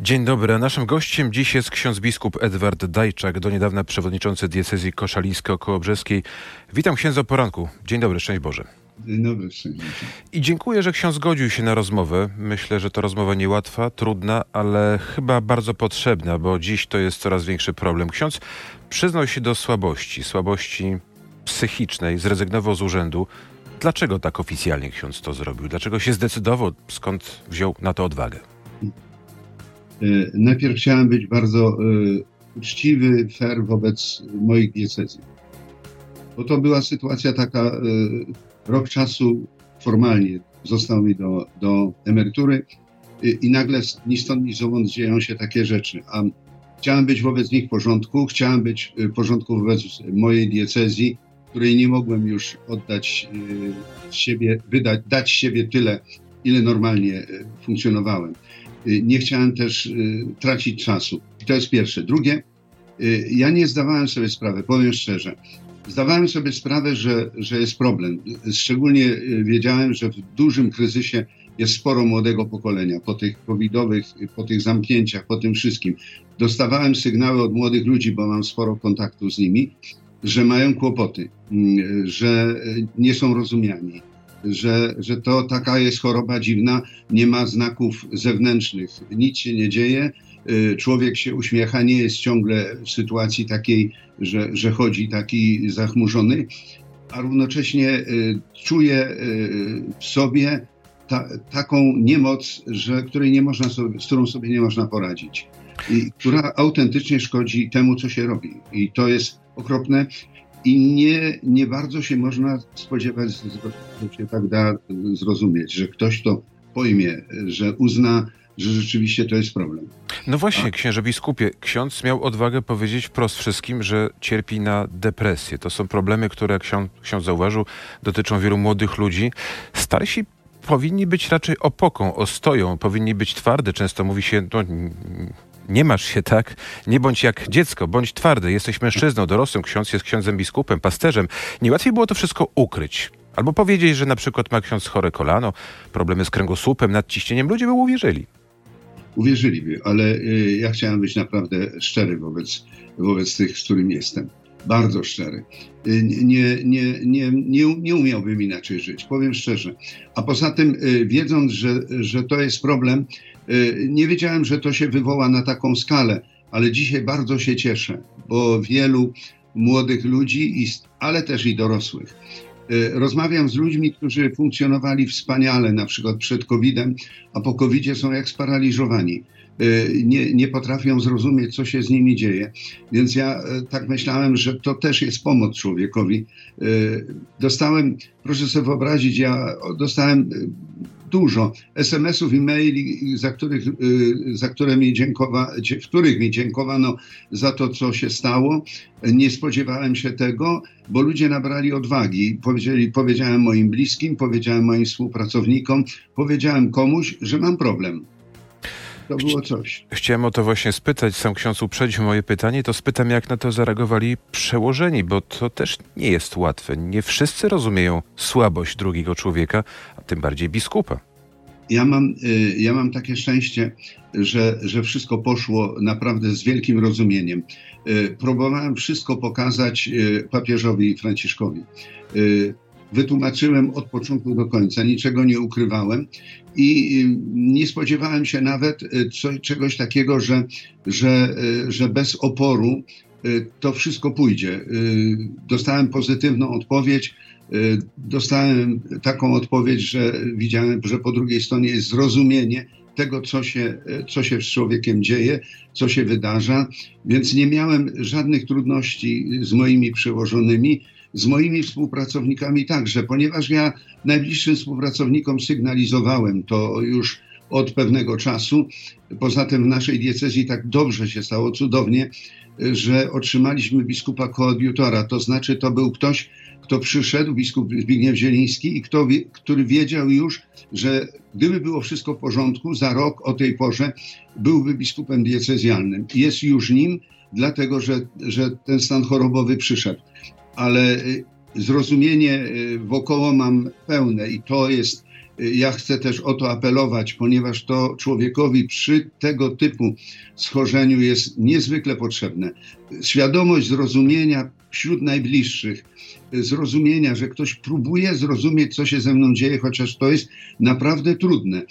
Dzień dobry. Naszym gościem dziś jest ksiądz biskup Edward Dajczak, do niedawna przewodniczący diecezji koszalińsko-kołobrzeskiej. Witam księdza o poranku. Dzień dobry, szczęść Boże. Dzień dobry, szczęść Boże. I dziękuję, że ksiądz zgodził się na rozmowę. Myślę, że to rozmowa niełatwa, trudna, ale chyba bardzo potrzebna, bo dziś to jest coraz większy problem. Ksiądz przyznał się do słabości, słabości psychicznej, zrezygnował z urzędu. Dlaczego tak oficjalnie ksiądz to zrobił? Dlaczego się zdecydował? Skąd wziął na to odwagę? E, Najpierw chciałem być bardzo e, uczciwy, fair wobec moich diecezji. Bo to była sytuacja taka, e, rok czasu formalnie został mi do, do emerytury i nagle ni stąd, ni zowąd dzieją się takie rzeczy. A chciałem być wobec nich w porządku, chciałem być w porządku wobec mojej diecezji, której nie mogłem już oddać siebie, wydać, dać siebie tyle, ile normalnie funkcjonowałem. Y, Nie chciałem też y, tracić czasu. To jest pierwsze. Drugie, y, ja nie zdawałem sobie sprawy, powiem szczerze. Zdawałem sobie sprawę, że, że jest problem. Szczególnie wiedziałem, że w dużym kryzysie jest sporo młodego pokolenia po tych covidowych, po tych zamknięciach, po tym wszystkim. Dostawałem sygnały od młodych ludzi, bo mam sporo kontaktu z nimi, że mają kłopoty, mm, że nie są rozumiani, że, że to taka jest choroba dziwna, nie ma znaków zewnętrznych, nic się nie dzieje, y, człowiek się uśmiecha, nie jest ciągle w sytuacji takiej, że, że chodzi taki zachmurzony, a równocześnie y, czuje y, w sobie ta, taką niemoc, że, której nie można sobie, z którą sobie nie można poradzić. I która autentycznie szkodzi temu, co się robi. I to jest okropne. I nie, nie bardzo się można spodziewać, że się tak da zrozumieć, że ktoś to pojmie, że uzna, że rzeczywiście to jest problem. No właśnie, księże biskupie, ksiądz miał odwagę powiedzieć wprost wszystkim, że cierpi na depresję. To są problemy, które, jak ksiądz, ksiądz zauważył, dotyczą wielu młodych ludzi. Starsi powinni być raczej opoką, ostoją, powinni być twarde. Często mówi się, no, nie masz się tak, nie bądź jak dziecko, bądź twardy. Jesteś mężczyzną, dorosłym, ksiądz jest księdzem biskupem, pasterzem. Nie łatwiej było to wszystko ukryć. Albo powiedzieć, że na przykład ma ksiądz chore kolano, problemy z kręgosłupem, nadciśnieniem. Ludzie by uwierzyli. Uwierzyliby, ale y, ja chciałem być naprawdę szczery wobec, wobec tych, z którym jestem. Bardzo szczery. Y, Nie, nie, nie, nie, nie umiałbym inaczej żyć, powiem szczerze. A poza tym, y, wiedząc, że, że to jest problem, y, nie wiedziałem, że to się wywoła na taką skalę, ale dzisiaj bardzo się cieszę, bo wielu młodych ludzi, ale też i dorosłych, y, rozmawiam z ludźmi, którzy funkcjonowali wspaniale, na przykład przed COVID-em, a po COVID-zie są jak sparaliżowani. Y, Nie, nie potrafią zrozumieć, co się z nimi dzieje. Więc ja tak myślałem, że to też jest pomoc człowiekowi. Dostałem, proszę sobie wyobrazić, ja dostałem dużo SMS-ów i maili, za, których, y, za które mi dziękowa, w których mi dziękowano za to, co się stało. Nie spodziewałem się tego, bo ludzie nabrali odwagi. Powiedzieli, powiedziałem moim bliskim, powiedziałem moim współpracownikom, powiedziałem komuś, że mam problem. To było coś. Chciałem o to właśnie spytać, sam ksiądz uprzedził moje pytanie, to spytam, jak na to zareagowali przełożeni, bo to też nie jest łatwe. Nie wszyscy rozumieją słabość drugiego człowieka, a tym bardziej biskupa. Ja mam, y, ja mam takie szczęście, że, że wszystko poszło naprawdę z wielkim rozumieniem. Y, Próbowałem wszystko pokazać y, papieżowi Franciszkowi. Wytłumaczyłem od początku do końca, niczego nie ukrywałem i y, nie spodziewałem się nawet y, czegoś takiego, że, że, y, że bez oporu to wszystko pójdzie. Dostałem pozytywną odpowiedź. Dostałem taką odpowiedź, że widziałem, że po drugiej stronie jest zrozumienie tego, co się, co się z człowiekiem dzieje, co się wydarza, więc nie miałem żadnych trudności z moimi przełożonymi, z moimi współpracownikami także, ponieważ ja najbliższym współpracownikom sygnalizowałem to już od pewnego czasu. Poza tym w naszej diecezji tak dobrze się stało, cudownie, że otrzymaliśmy biskupa koadjutora, to znaczy to był ktoś, kto przyszedł, biskup Zbigniew Zieliński, i kto, który wiedział już, że gdyby było wszystko w porządku, za rok o tej porze byłby biskupem diecezjalnym. Jest już nim, dlatego że, że ten stan chorobowy przyszedł. Ale y, zrozumienie y, wokoło mam pełne i to jest ja chcę też o to apelować, ponieważ to człowiekowi przy tego typu schorzeniu jest niezwykle potrzebne. Świadomość zrozumienia wśród najbliższych, zrozumienia, że ktoś próbuje zrozumieć, co się ze mną dzieje, chociaż to jest naprawdę trudne.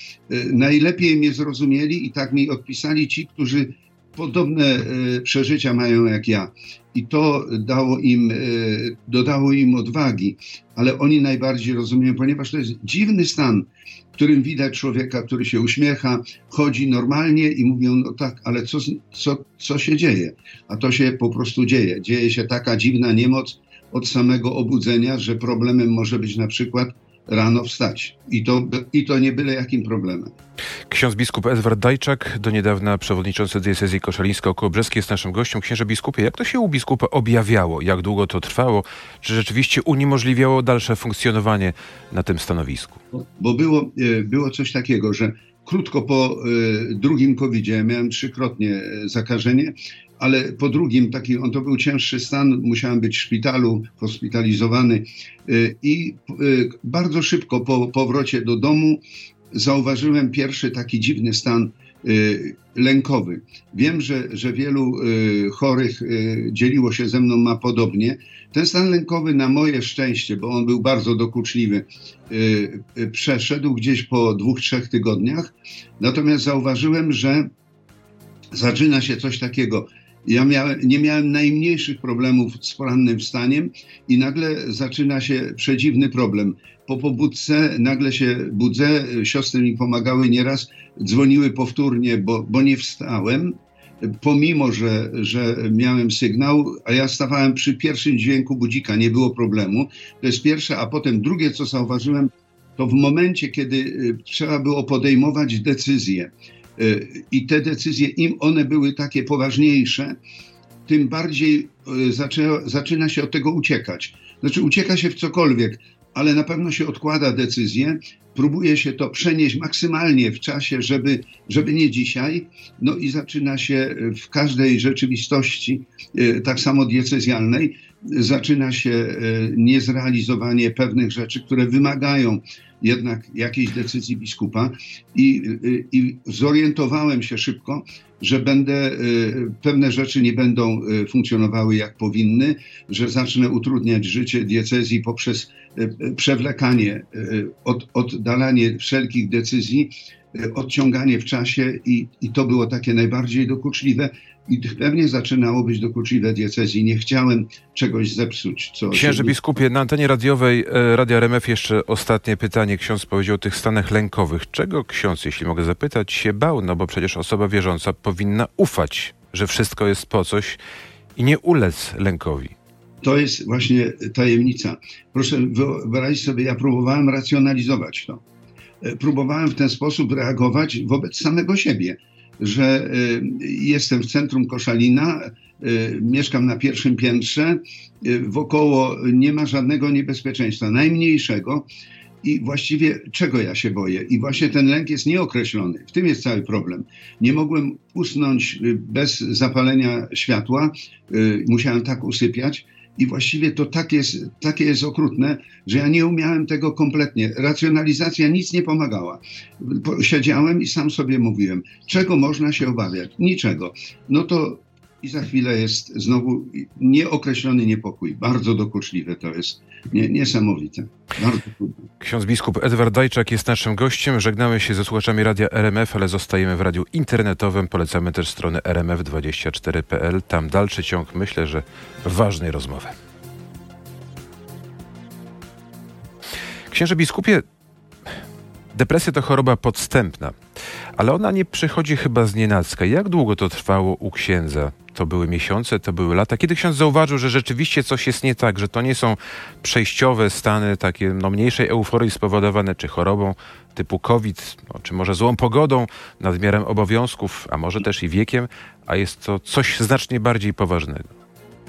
Najlepiej mnie zrozumieli i tak mi odpisali ci, którzy podobne e, przeżycia mają jak ja. I to dało im, e, dodało im odwagi, ale oni najbardziej rozumieją, ponieważ to jest dziwny stan, w którym widać człowieka, który się uśmiecha, chodzi normalnie i mówią, no tak, ale co, co, co się dzieje? A to się po prostu dzieje. Dzieje się taka dziwna niemoc od samego obudzenia, że problemem może być na przykład rano wstać. I to, I to nie byle jakim problemem. Ksiądz biskup Edward Dajczak, do niedawna przewodniczący diecezji koszalińsko-kołobrzeskie jest naszym gościem. Księże biskupie, jak to się u biskupa objawiało? Jak dłgo to trwało? Czy rzeczywiście uniemożliwiało dalsze funkcjonowanie na tym stanowisku? Bo było, e, było coś takiego, że krótko po y, drugim covid miałem trzykrotnie e, zakażenie, ale po drugim, taki, on to był cięższy stan, musiałem być w szpitalu, hospitalizowany y, i y, bardzo szybko po powrocie do domu zauważyłem pierwszy taki dziwny stan Y, lękowy. Wiem, że, że wielu y, chorych y, dzieliło się ze mną, ma podobnie. Ten stan lękowy na moje szczęście, bo on był bardzo dokuczliwy, przeszedł gdzieś po dwóch, trzech tygodniach. Natomiast zauważyłem, że zaczyna się coś takiego. Ja miałem, nie miałem najmniejszych problemów z porannym wstaniem i nagle zaczyna się przedziwny problem po pobudce nagle się budzę, siostry mi pomagały nieraz, dzwoniły powtórnie, bo, bo nie wstałem, pomimo, że, że miałem sygnał, a ja stawałem przy pierwszym dźwięku budzika, nie było problemu. To jest pierwsze, a potem drugie, co zauważyłem, to w momencie, kiedy y, trzeba było podejmować decyzje y, i te decyzje, im one były takie poważniejsze, tym bardziej y, zaczyna, zaczyna się od tego uciekać. Znaczy ucieka się w cokolwiek, ale na pewno się odkłada decyzję. Próbuje się to przenieść maksymalnie w czasie, żeby, żeby nie dzisiaj. No i zaczyna się w każdej rzeczywistości, e, tak samo diecezjalnej, zaczyna się e, niezrealizowanie pewnych rzeczy, które wymagają jednak jakiejś decyzji biskupa i, i zorientowałem się szybko, że będę, y, pewne rzeczy nie będą y, funkcjonowały jak powinny, że zacznę utrudniać życie diecezji poprzez y, przewlekanie, od, oddalanie wszelkich decyzji, odciąganie w czasie i, i to było takie najbardziej dokuczliwe i pewnie zaczynało być dokuczliwe diecezji. Nie chciałem czegoś zepsuć. Co Księże biskupie, na antenie radiowej e, Radia RMF jeszcze ostatnie pytanie. Ksiądz powiedział o tych stanach lękowych. Czego ksiądz, jeśli mogę zapytać, się bał? No bo przecież osoba wierząca powinna ufać, że wszystko jest po coś i nie ulec lękowi. To jest właśnie tajemnica. Proszę wyobrazić sobie, ja próbowałem racjonalizować to. E, próbowałem w ten sposób reagować wobec samego siebie że y, jestem w centrum Koszalina, y, mieszkam na pierwszym piętrze, y, wokoło nie ma żadnego niebezpieczeństwa, najmniejszego. I właściwie czego ja się boję? I właśnie ten lęk jest nieokreślony. W tym jest cały problem. Nie mogłem usnąć bez zapalenia światła, musiałem tak usypiać i właściwie to tak jest, takie jest okrutne, że ja nie umiałem tego kompletnie. Racjonalizacja nic nie pomagała. Siedziałem i sam sobie mówiłem, czego można się obawiać? Niczego. No to i za chwilę jest znowu nieokreślony niepokój. Bardzo dokuczliwe to jest. Nie, niesamowite. Bardzo. Ksiądz biskup Edward Dajczak jest naszym gościem. Żegnamy się ze słuchaczami radia RMF, ale zostajemy w radiu internetowym. Polecamy też stronę rmf24.pl. Tam dalszy ciąg, myślę, że ważnej rozmowy. Księże biskupie, depresja to choroba podstępna, ale ona nie przychodzi chyba z nienacka. Jak długo to trwało u księdza? to były miesiące, to były lata. Kiedy ksiądz zauważył, że rzeczywiście coś jest nie tak, że to nie są przejściowe stany takie no, mniejszej euforii spowodowane czy chorobą typu COVID, no, czy może złą pogodą, nadmiarem obowiązków, a może też i wiekiem, a jest to coś znacznie bardziej poważnego.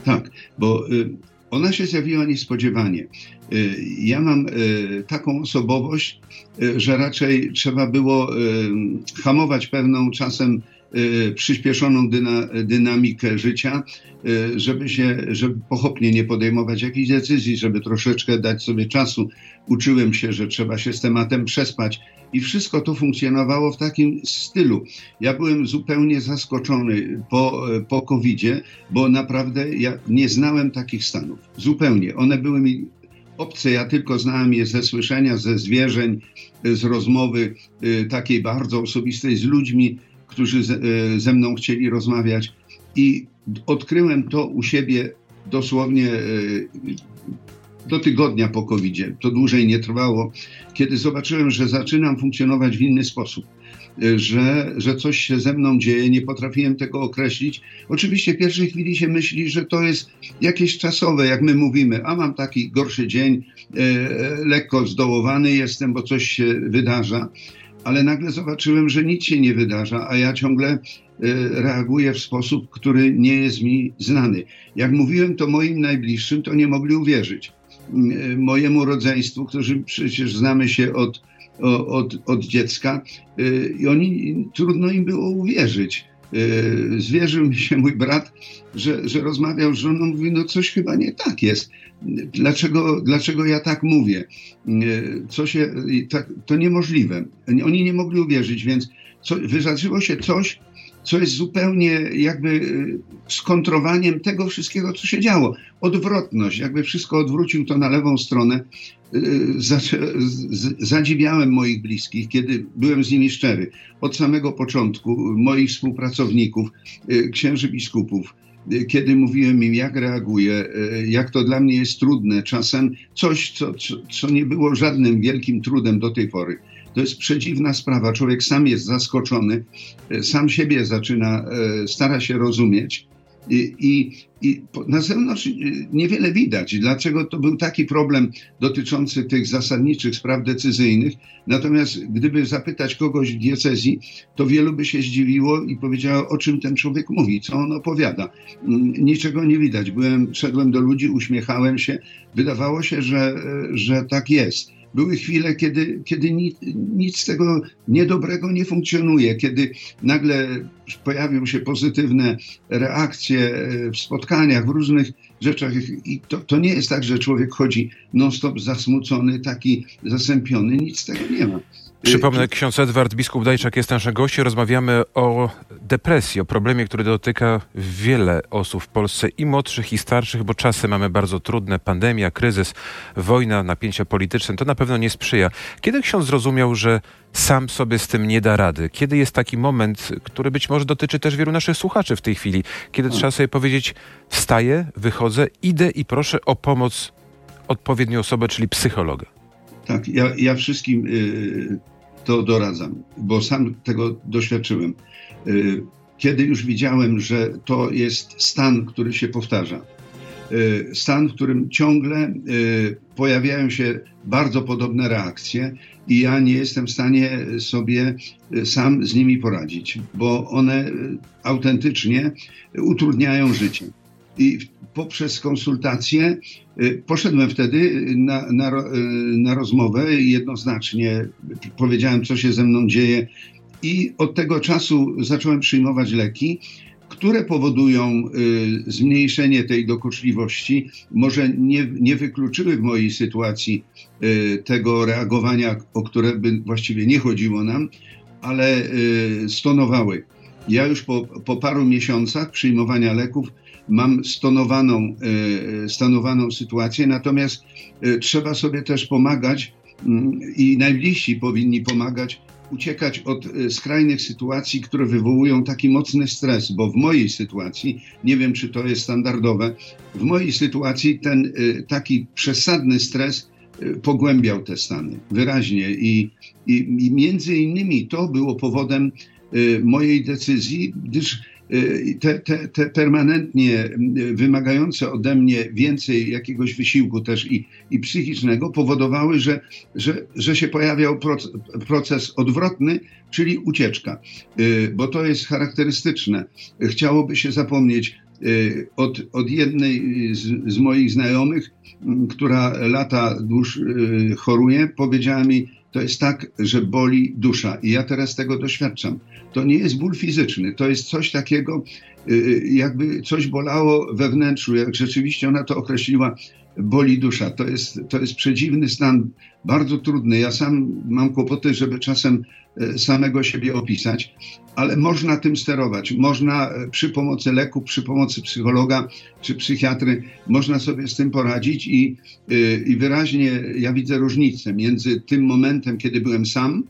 Tak, bo y, ona się zjawiła niespodziewanie. Y, ja mam y, taką osobowość, y, że raczej trzeba było hamować pewną czasem przyspieszoną dyna, dynamikę życia, żeby się, żeby pochopnie nie podejmować jakichś decyzji, żeby troszeczkę dać sobie czasu. Uczyłem się, że trzeba się z tematem przespać i wszystko to funkcjonowało w takim stylu. Ja byłem zupełnie zaskoczony po, po COVID-zie, bo naprawdę ja nie znałem takich stanów. Zupełnie. One były mi obce, ja tylko znałem je ze słyszenia, ze zwierzeń, z rozmowy y, takiej bardzo osobistej z ludźmi, którzy ze, y, ze mną chcieli rozmawiać. I odkryłem to u siebie dosłownie y, do tygodnia po covid -zie. To dłużej nie trwało, kiedy zobaczyłem, że zaczynam funkcjonować w inny sposób. Że, że coś się ze mną dzieje, nie potrafiłem tego określić. Oczywiście w pierwszej chwili się myśli, że to jest jakieś czasowe, jak my mówimy, a mam taki gorszy dzień, e, lekko zdołowany jestem, bo coś się wydarza ale nagle zobaczyłem, że nic się nie wydarza, a ja ciągle e, reaguję w sposób, który nie jest mi znany. Jak mówiłem to moim najbliższym, to nie mogli uwierzyć. E, mojemu rodzeństwu, którzy przecież znamy się od, od, od dziecka, e, i oni trudno im było uwierzyć. Zwierzył mi się mój brat, że, że rozmawiał z żoną, mówi, no coś chyba nie tak jest. Dlaczego, dlaczego ja tak mówię? Co się, tak, to niemożliwe. Oni nie mogli uwierzyć, więc co, wydarzyło się coś, co jest zupełnie jakby y, skontrowaniem tego wszystkiego, co się działo. Odwrotność, jakby wszystko odwrócił to na lewą stronę. Y, zadziwiałem moich bliskich, kiedy byłem z nimi szczery. Od samego początku moich współpracowników, księży biskupów, kiedy mówiłem im, jak reaguję, jak to dla mnie jest trudne, czasem coś, co, co nie było żadnym wielkim trudem do tej pory. To jest przedziwna sprawa. Człowiek sam jest zaskoczony, e, sam siebie zaczyna, e, stara się rozumieć. I, i, na zewnątrz e, niewiele widać, dlaczego to był taki problem dotyczący tych zasadniczych spraw decyzyjnych. Natomiast gdyby zapytać kogoś w diecezji, to wielu by się zdziwiło i powiedziało, o czym ten człowiek mówi, co on opowiada. Mm, niczego nie widać. Byłem, szedłem do ludzi, uśmiechałem się. Wydawało się, że, że tak jest. Były chwile, kiedy, kiedy nic, nic z tego niedobrego nie funkcjonuje, kiedy nagle pojawią się pozytywne reakcje e, w spotkaniach, w różnych rzeczach. I to, to nie jest tak, że człowiek chodzi non-stop zasmucony, taki zasępiony. Nic z tego nie ma. Przypomnę, ksiądz Edward Biskup Dajczak jest naszym gościem. Rozmawiamy o depresji, o problemie, który dotyka wiele osób w Polsce, i młodszych, i starszych, bo czasy mamy bardzo trudne. Pandemia, kryzys, wojna, napięcia polityczne. To na pewno nie sprzyja. Kiedy ksiądz zrozumiał, że sam sobie z tym nie da rady? Kiedy jest taki moment, który być może dotyczy też wielu naszych słuchaczy w tej chwili, kiedy trzeba sobie powiedzieć, wstaję, wychodzę, idę i proszę o pomoc odpowiednią osobę, czyli psychologa? Tak, ja, ja wszystkim y, to doradzam, bo sam tego doświadczyłem. Y, kiedy już widziałem, że to jest stan, który się powtarza, y, stan, w którym ciągle pojawiają się bardzo podobne reakcje i ja nie jestem w stanie sobie sam z nimi poradzić, bo one autentycznie utrudniają życie. I poprzez konsultacje y, poszedłem wtedy na, na, y, na rozmowę i jednoznacznie powiedziałem, co się ze mną dzieje. I od tego czasu zacząłem przyjmować leki, które powodują y, zmniejszenie tej dokuczliwości. Może nie, nie wykluczyły w mojej sytuacji y, tego reagowania, o które by właściwie nie chodziło nam, ale y, stonowały. Ja już po, po paru miesiącach przyjmowania leków mam stonowaną, e, stanowaną sytuację, natomiast e, trzeba sobie też pomagać mm, i najbliżsi powinni pomagać uciekać od e, skrajnych sytuacji, które wywołują taki mocny stres, bo w mojej sytuacji, nie wiem czy to jest standardowe, w mojej sytuacji ten taki przesadny stres pogłębiał te stany wyraźnie i, i, i między innymi to było powodem mojej decyzji, gdyż te, te, te permanentnie y, wymagające ode mnie więcej jakiegoś wysiłku też i, i psychicznego powodowały, że, że, że się pojawiał proces odwrotny, czyli ucieczka, y, bo to jest charakterystyczne. Chciałoby się zapomnieć od, od jednej z, z moich znajomych, która lata dłuż choruje, powiedziała mi, to jest tak, że boli dusza. I ja teraz tego doświadczam. To nie jest ból fizyczny, to jest coś takiego, jakby coś bolało we wnętrzu, jak rzeczywiście ona to określiła, boli dusza. To jest, to jest przedziwny stan, bardzo trudny. Ja sam mam kłopoty, żeby czasem e, samego siebie opisać, ale można tym sterować. Można e, przy pomocy leku, przy pomocy psychologa czy psychiatry, można sobie z tym poradzić i, e, i wyraźnie ja widzę różnicę między tym momentem, kiedy byłem sam,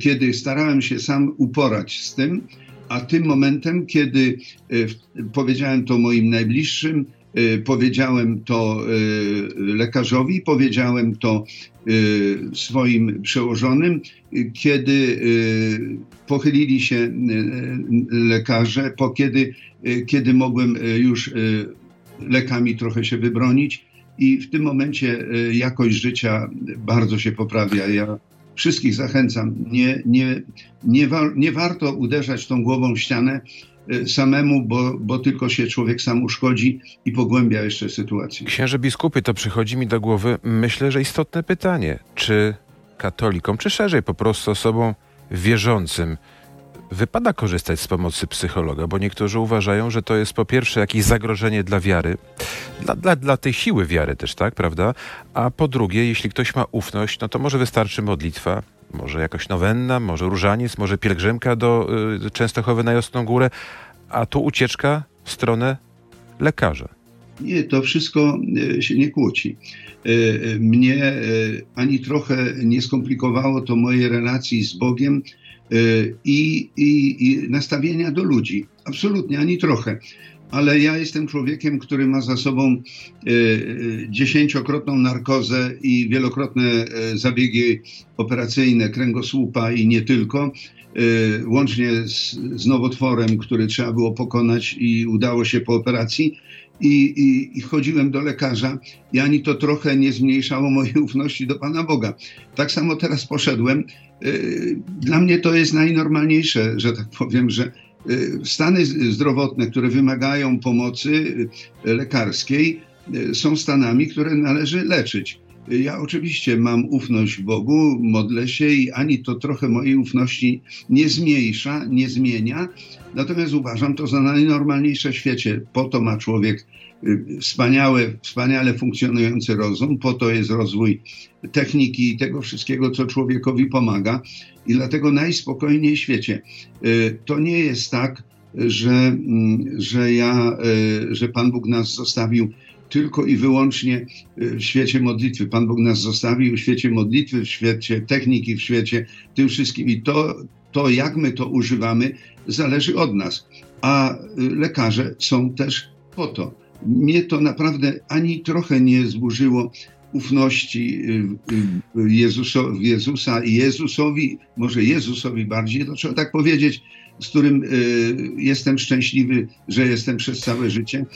kiedy starałem się sam uporać z tym, a tym momentem, kiedy powiedziałem to moim najbliższym, Y, powiedziałem to y, lekarzowi, powiedziałem to y, swoim przełożonym, kiedy pochylili się lekarze, po kiedy, kiedy mogłem już lekami trochę się wybronić i w tym momencie jakość życia bardzo się poprawia. Ja wszystkich zachęcam, nie, nie, nie, wa nie warto uderzać tą głową w ścianę, Y, samemu, bo, bo tylko się człowiek sam uszkodzi i pogłębia jeszcze sytuację. Księże biskupy, to przychodzi mi do głowy, myślę, że istotne pytanie, czy katolikom, czy szerzej po prostu osobom wierzącym wypada korzystać z pomocy psychologa, bo niektórzy uważają, że to jest po pierwsze jakieś zagrożenie dla wiary, dla, dla, dla tej siły wiary też, tak, prawda? A po drugie, jeśli ktoś ma ufność, no to może wystarczy modlitwa, może jakaś nowenna, może różaniec, może pielgrzymka do y, Częstochowy na Jasną Górę, a tu ucieczka w stronę lekarza. Nie, to wszystko y, się nie kłóci. Y, y, mnie ani trochę nie skomplikowało to moje relacji z Bogiem i, i, i nastawienia do ludzi. Absolutnie, ani trochę ale ja jestem człowiekiem, który ma za sobą e, e, dziesięciokrotną narkozę i wielokrotne e, zabiegi operacyjne kręgosłupa i nie tylko. Łącznie z, z nowotworem, który trzeba było pokonać i udało się po operacji. I, i, i, chodziłem do lekarza i ani to trochę nie zmniejszało mojej ufności do Pana Boga. Tak samo teraz poszedłem. Dla mnie to jest najnormalniejsze, że tak powiem, że Y, stany zdrowotne, które wymagają pomocy y, lekarskiej, y, są stanami, które należy leczyć. Ja oczywiście mam ufność w Bogu, modlę się i ani to trochę mojej ufności nie zmniejsza, nie zmienia. Natomiast uważam to za najnormalniejsze w świecie. Po to ma człowiek Y, wspaniałe, wspaniale funkcjonujący rozum, po to jest rozwój techniki i tego wszystkiego, co człowiekowi pomaga. I dlatego najspokojniej w świecie. Y, to nie jest tak, że, mm, że ja, y, że Pan Bóg nas zostawił tylko i wyłącznie w świecie modlitwy. Pan Bóg nas zostawił w świecie modlitwy, w świecie techniki, w świecie tym wszystkim. I to, to jak my to używamy, zależy od nas. A lekarze są też po to mnie to naprawdę ani trochę nie zburzyło ufności y, y, Jezuso, Jezusa i Jezusowi, może Jezusowi bardziej, to trzeba tak powiedzieć, z którym y, jestem szczęśliwy, że jestem przez całe życie,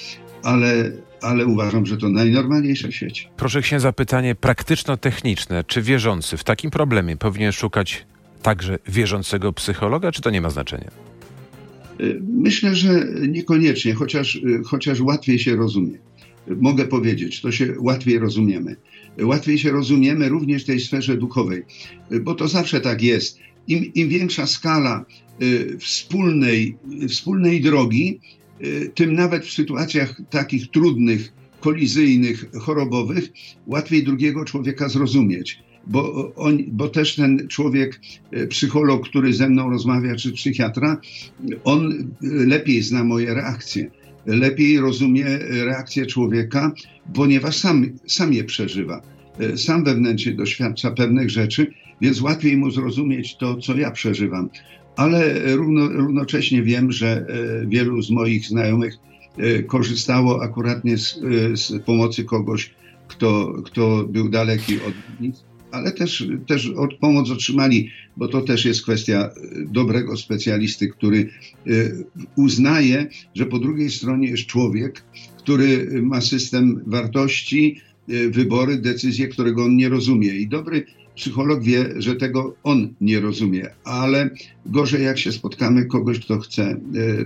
ale, ale uważam, że to najnormalniejsze w świecie. Proszę księdza, pytanie praktyczno-techniczne. Czy wierzący w takim problemie powinien szukać także wierzącego psychologa, czy to nie ma znaczenia? Myślę, że niekoniecznie, chociaż, chociaż łatwiej się rozumie. Mogę powiedzieć, to się łatwiej rozumiemy. Łatwiej się rozumiemy również w tej sferze duchowej, bo to zawsze tak jest. Im, im większa skala y, wspólnej, wspólnej drogi, y, tym nawet w sytuacjach takich trudnych, kolizyjnych, chorobowych, łatwiej drugiego człowieka zrozumieć bo, on, bo też ten człowiek, e, psycholog, który ze mną rozmawia, czy psychiatra, on e, lepiej zna moje reakcje, lepiej rozumie reakcję człowieka, ponieważ sam, sam je przeżywa. E, sam wewnętrznie doświadcza pewnych rzeczy, więc łatwiej mu zrozumieć to, co ja przeżywam. Ale równo, równocześnie wiem, że wielu z moich znajomych korzystało akuratnie z, z pomocy kogoś, kto, kto był daleki od nich ale też, też od pomoc otrzymali, bo to też jest kwestia dobrego specjalisty, który uznaje, że po drugiej stronie jest człowiek, który ma system wartości, wybory, decyzje, którego on nie rozumie. I dobry psycholog wie, że tego on nie rozumie, ale gorzej jak się spotkamy kogoś, kto chce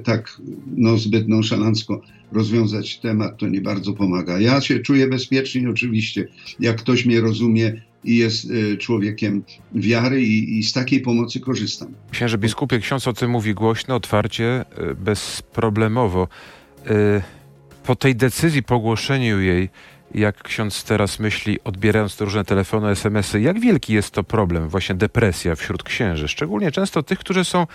tak no, zbyt nonszalancko rozwiązać temat, to nie bardzo pomaga. Ja się czuję bezpiecznie oczywiście, jak ktoś mnie rozumie, i jest człowiekiem wiary i, i z takiej pomocy korzystam. Księże biskupie, ksiądz o tym mówi głośno, otwarcie, bezproblemowo. Po tej decyzji, po ogłoszeniu jej, jak ksiądz teraz myśli, odbierając te różne telefony, SMS-y, jak wielki jest to problem, właśnie depresja wśród księży, szczególnie często tych, którzy są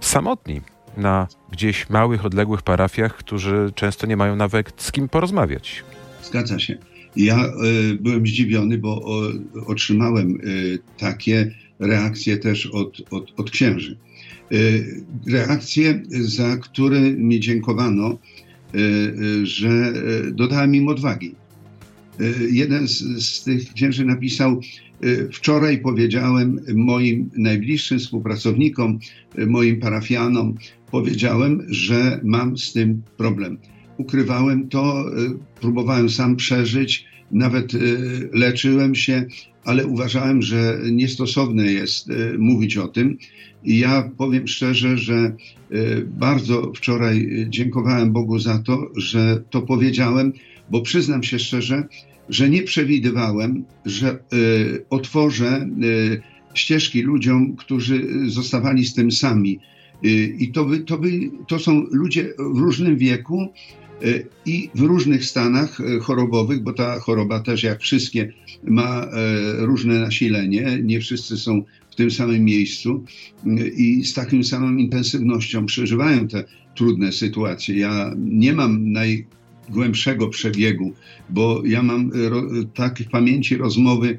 samotni na gdzieś małych, odległych parafiach, którzy często nie mają nawet z kim porozmawiać. Zgadza się. Ja y, byłem zdziwiony, bo o, otrzymałem y, takie reakcje też od, od, od księży. Y, reakcje, za które mi dziękowano, że dodałem im odwagi. Jeden z, z tych księży napisał: Wczoraj powiedziałem moim najbliższym współpracownikom, moim parafianom, powiedziałem, że mam z tym problem. Ukrywałem to, próbowałem sam przeżyć, nawet leczyłem się, ale uważałem, że niestosowne jest mówić o tym. I ja powiem szczerze, że bardzo wczoraj dziękowałem Bogu za to, że to powiedziałem, bo przyznam się szczerze, że nie przewidywałem, że otworzę ścieżki ludziom, którzy zostawali z tym sami Y, I to, by, to, by, to są ludzie w różnym wieku y, i w różnych stanach y, chorobowych, bo ta choroba też, jak wszystkie, ma różne nasilenie. Nie wszyscy są w tym samym miejscu i z taką samą intensywnością przeżywają te trudne sytuacje. Ja nie mam najgłębszego przebiegu, bo ja mam tak w pamięci rozmowy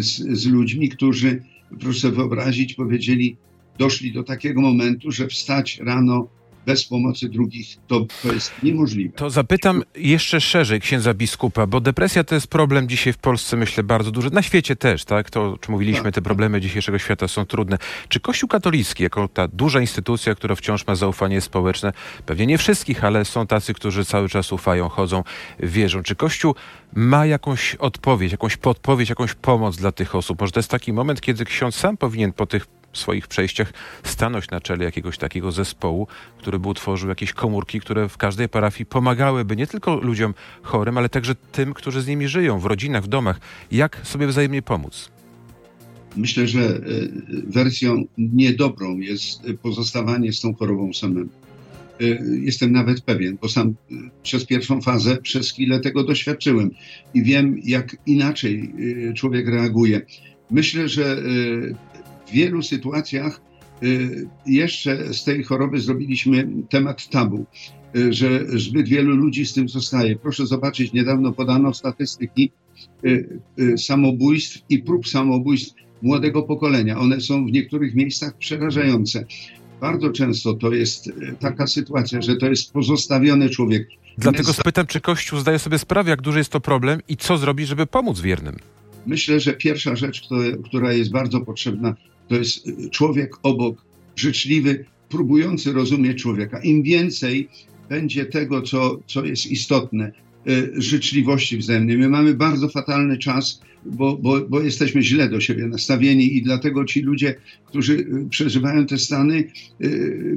z, z ludźmi, którzy, proszę sobie wyobrazić, powiedzieli, doszli do takiego momentu, że wstać rano bez pomocy drugich to, to jest niemożliwe. To zapytam jeszcze szerzej księdza biskupa, bo depresja to jest problem dzisiaj w Polsce, myślę, bardzo duży. Na świecie też, tak? To, czy mówiliśmy, tak. te problemy dzisiejszego świata są trudne. Czy Kościół katolicki, jako ta duża instytucja, która wciąż ma zaufanie społeczne, pewnie nie wszystkich, ale są tacy, którzy cały czas ufają, chodzą, wierzą. Czy Kościół ma jakąś odpowiedź, jakąś podpowiedź, jakąś pomoc dla tych osób? Może to jest taki moment, kiedy ksiądz sam powinien po tych swoich przejściach stanąć na czele jakiegoś takiego zespołu, który by utworzył jakieś komórki, które w każdej parafii pomagałyby nie tylko ludziom chorym, ale także tym, którzy z nimi żyją, w rodzinach, w domach. Jak sobie wzajemnie pomóc? Myślę, że e, wersją niedobrą jest pozostawanie z tą chorobą samym. E, jestem nawet pewien, bo sam e, przez pierwszą fazę, przez chwilę tego doświadczyłem i wiem, jak inaczej człowiek reaguje. Myślę, że w wielu sytuacjach y, jeszcze z tej choroby zrobiliśmy temat tabu, y, że zbyt wielu ludzi z tym zostaje. Proszę zobaczyć, niedawno podano statystyki y, samobójstw i prób samobójstw młodego pokolenia. One są w niektórych miejscach przerażające. Bardzo często to jest taka sytuacja, że to jest pozostawiony człowiek. Dlatego spytam, czy Kościół zdaje sobie sprawę, jak duży jest to problem i co zrobi, żeby pomóc wiernym? Myślę, że pierwsza rzecz, która jest bardzo potrzebna, to jest y, człowiek obok, życzliwy, próbujący rozumieć człowieka. Im więcej będzie tego, co, co jest istotne, życzliwości wzajemnej. My mamy bardzo fatalny czas, bo, bo, bo jesteśmy źle do siebie nastawieni i dlatego ci ludzie, którzy y, przeżywają te stany,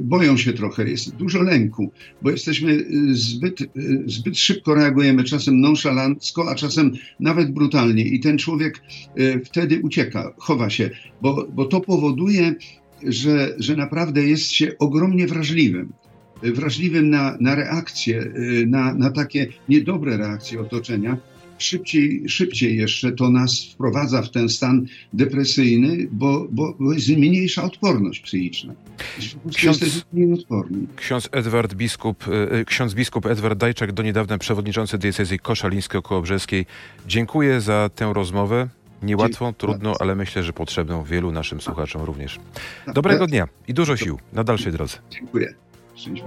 boją się trochę. Jest dużo lęku, bo jesteśmy zbyt, zbyt szybko reagujemy, czasem nonszalancko, a czasem nawet brutalnie i ten człowiek wtedy ucieka, chowa się, bo, bo to powoduje, że, że naprawdę jest się ogromnie wrażliwym wrażliwym na, na reakcje, na, na takie niedobre reakcje otoczenia, szybciej, szybciej jeszcze to nas wprowadza w ten stan depresyjny, bo, bo, bo jest mniejsza odporność psychiczna. Ksiądz, ksiądz Edward Biskup, e, e, ksiądz biskup Edward Dajczak, do niedawna przewodniczący diecezji koszalińsko-kołobrzeskiej. Dziękuję za tę rozmowę. Niełatwą, trudną, ale myślę, że potrzebną wielu naszym słuchaczom również. Dobrego dnia i dużo sił na dalszej drodze. Dziękuję. Szczęść